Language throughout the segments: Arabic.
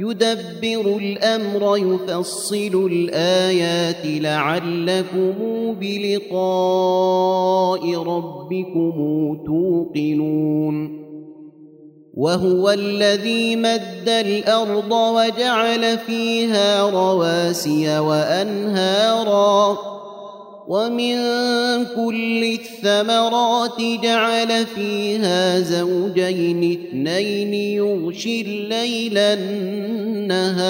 يدبر الأمر يفصل الآيات لعلكم بلقاء ربكم توقنون. وهو الذي مد الأرض وجعل فيها رواسي وأنهارا. ومن كل الثمرات جعل فيها زوجين اثنين يغشي الليل النهار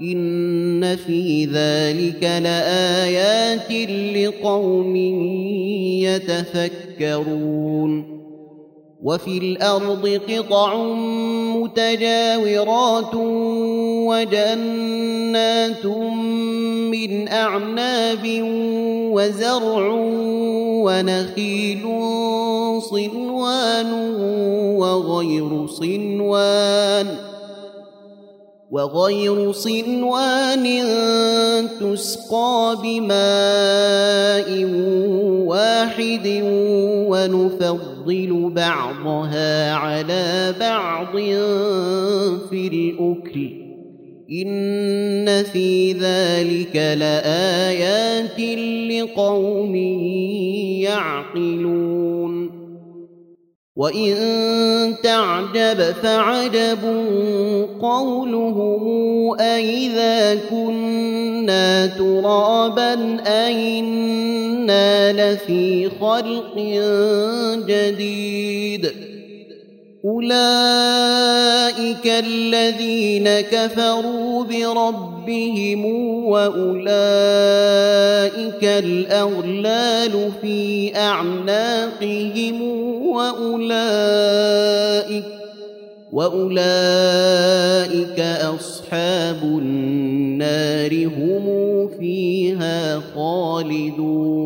ان في ذلك لايات لقوم يتفكرون وفي الأرض قطع متجاورات وجنات من أعناب وزرع ونخيل صنوان وغير صنوان وغير صنوان تسقى بماء واحد ونفضل بعضها على بعض في الأكل. ان في ذلك لايات لقوم يعقلون وان تعجب فعجب قولهم أإذا كنا ترابا أئنا لفي خلق جديد أولئك الذين كفروا بربهم وأولئك الأغلال في أعناقهم وأولئك وأولئك أصحاب النار هم فيها خالدون.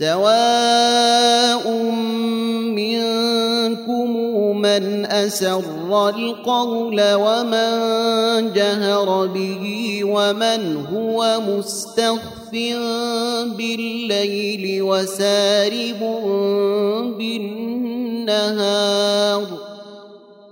سواء منكم من أسر القول ومن جهر به ومن هو مستخف بالليل وسارب بالنهار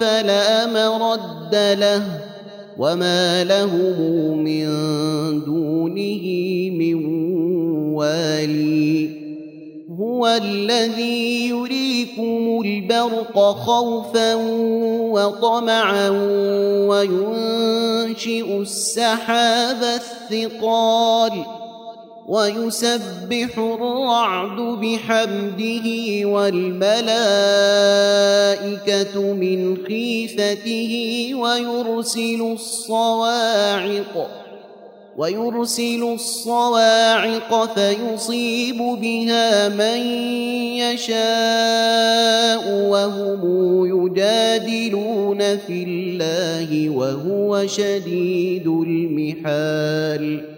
فلا مرد له وما لهم من دونه من والي هو الذي يريكم البرق خوفا وطمعا وينشئ السحاب الثقال ويسبح الرعد بحمده والملائكة من خيفته ويرسل الصواعق ويرسل الصواعق فيصيب بها من يشاء وهم يجادلون في الله وهو شديد المحال.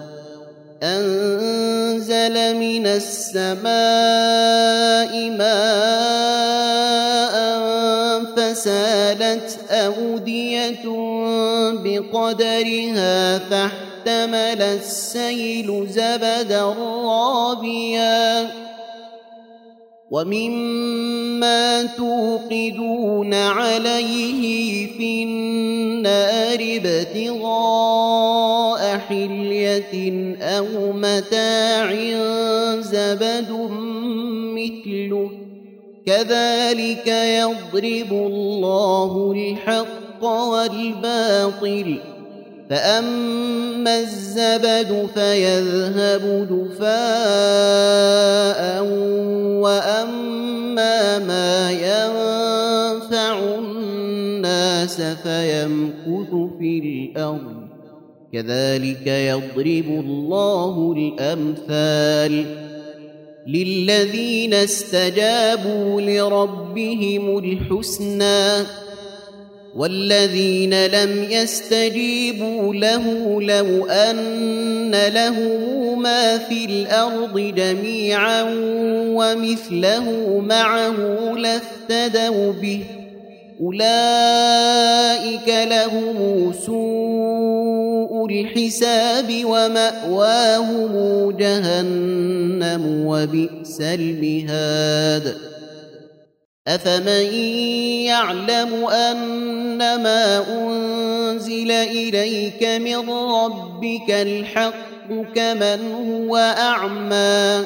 أنزل من السماء ماء فسالت أودية بقدرها فاحتمل السيل زبدا رابيا. ومما توقدون عليه في النار ابتغاء أو متاع زبد مثله كذلك يضرب الله الحق والباطل فاما الزبد فيذهب دفاء واما ما ينفع الناس فيمكث في الأرض كذلك يضرب الله الأمثال للذين استجابوا لربهم الحسنى والذين لم يستجيبوا له لو أن له ما في الأرض جميعا ومثله معه لافتدوا به أولئك لهم سوء الحساب ومأواهم جهنم وبئس المهاد. أفمن يعلم أنما أنزل إليك من ربك الحق كمن هو أعمى؟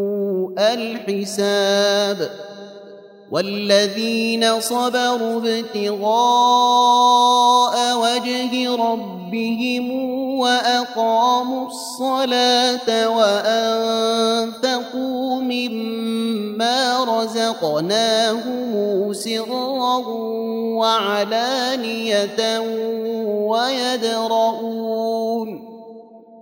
الحساب والذين صبروا ابتغاء وجه ربهم وأقاموا الصلاة وأنفقوا مما رزقناهم سرا وعلانية ويدرؤون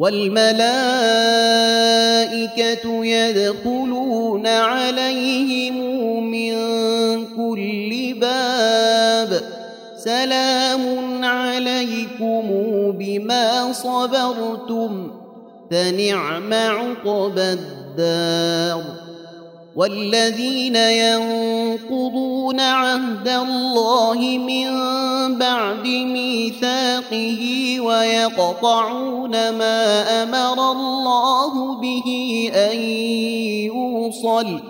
والملائكة يدخلون عليهم من كل باب. سلام عليكم بما صبرتم فنعم عقبى الدار. والذين ينقضون عهد الله من بعد ميثاقه ويقطعون ما أمر الله به أن يوصل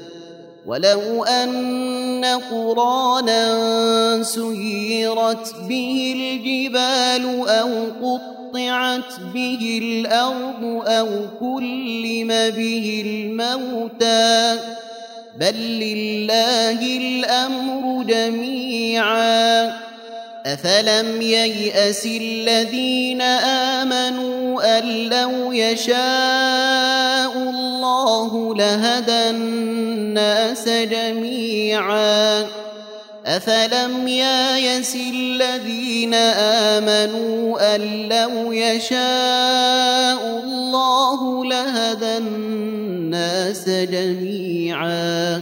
ولو ان قرانا سيرت به الجبال أو قطعت به الأرض أو كلم به الموتى بل لله الامر جميعا افلم يياس الذين امنوا ان لو يشاء الله لهدى الناس جميعا افلم يايس الذين امنوا ان لو يشاء الله لهدى الناس جميعا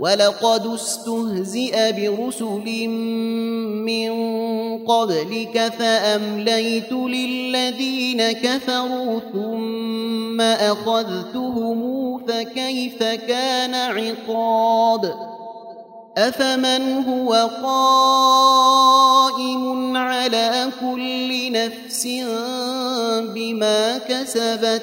ولقد استهزئ برسل من قبلك فأمليت للذين كفروا ثم أخذتهم فكيف كان عقاب؟ أفمن هو قائم على كل نفس بما كسبت؟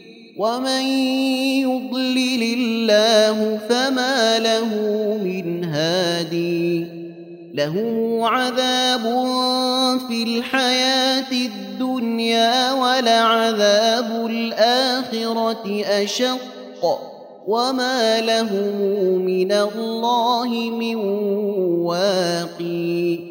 ومن يضلل الله فما له من هادي له عذاب في الحياة الدنيا ولعذاب الآخرة أشق وما له من الله من واقي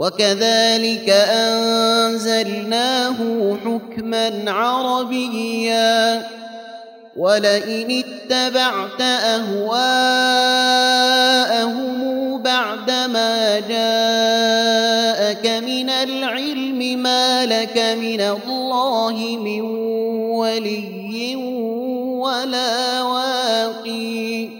وكذلك أنزلناه حكما عربيا. ولئن اتبعت أهواءهم بعدما جاءك من العلم ما لك من الله من ولي ولا واقي.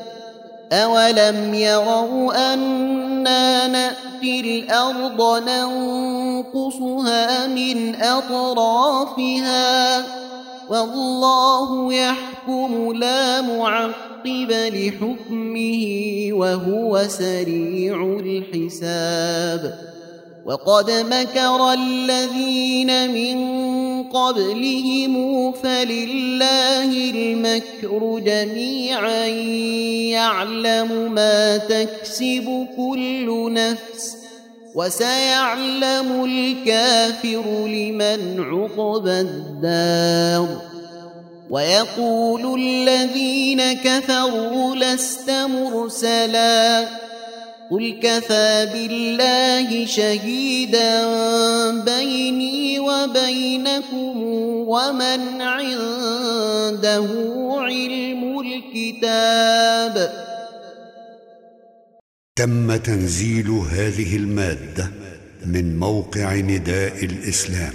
أولم يروا أنا نأتي الأرض ننقصها من أطرافها والله يحكم لا معقب لحكمه وهو سريع الحساب وقد مكر الذين من قبلهم فلله المكر جميعا. يعلم ما تكسب كل نفس وسيعلم الكافر لمن عقبى الدار. ويقول الذين كفروا لست مرسلا قل كفى بالله شهيدا بيني وبينكم ومن عنده علم الكتاب تم تنزيل هذه المادة من موقع نداء الإسلام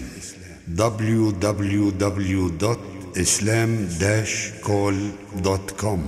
www.islam-call.com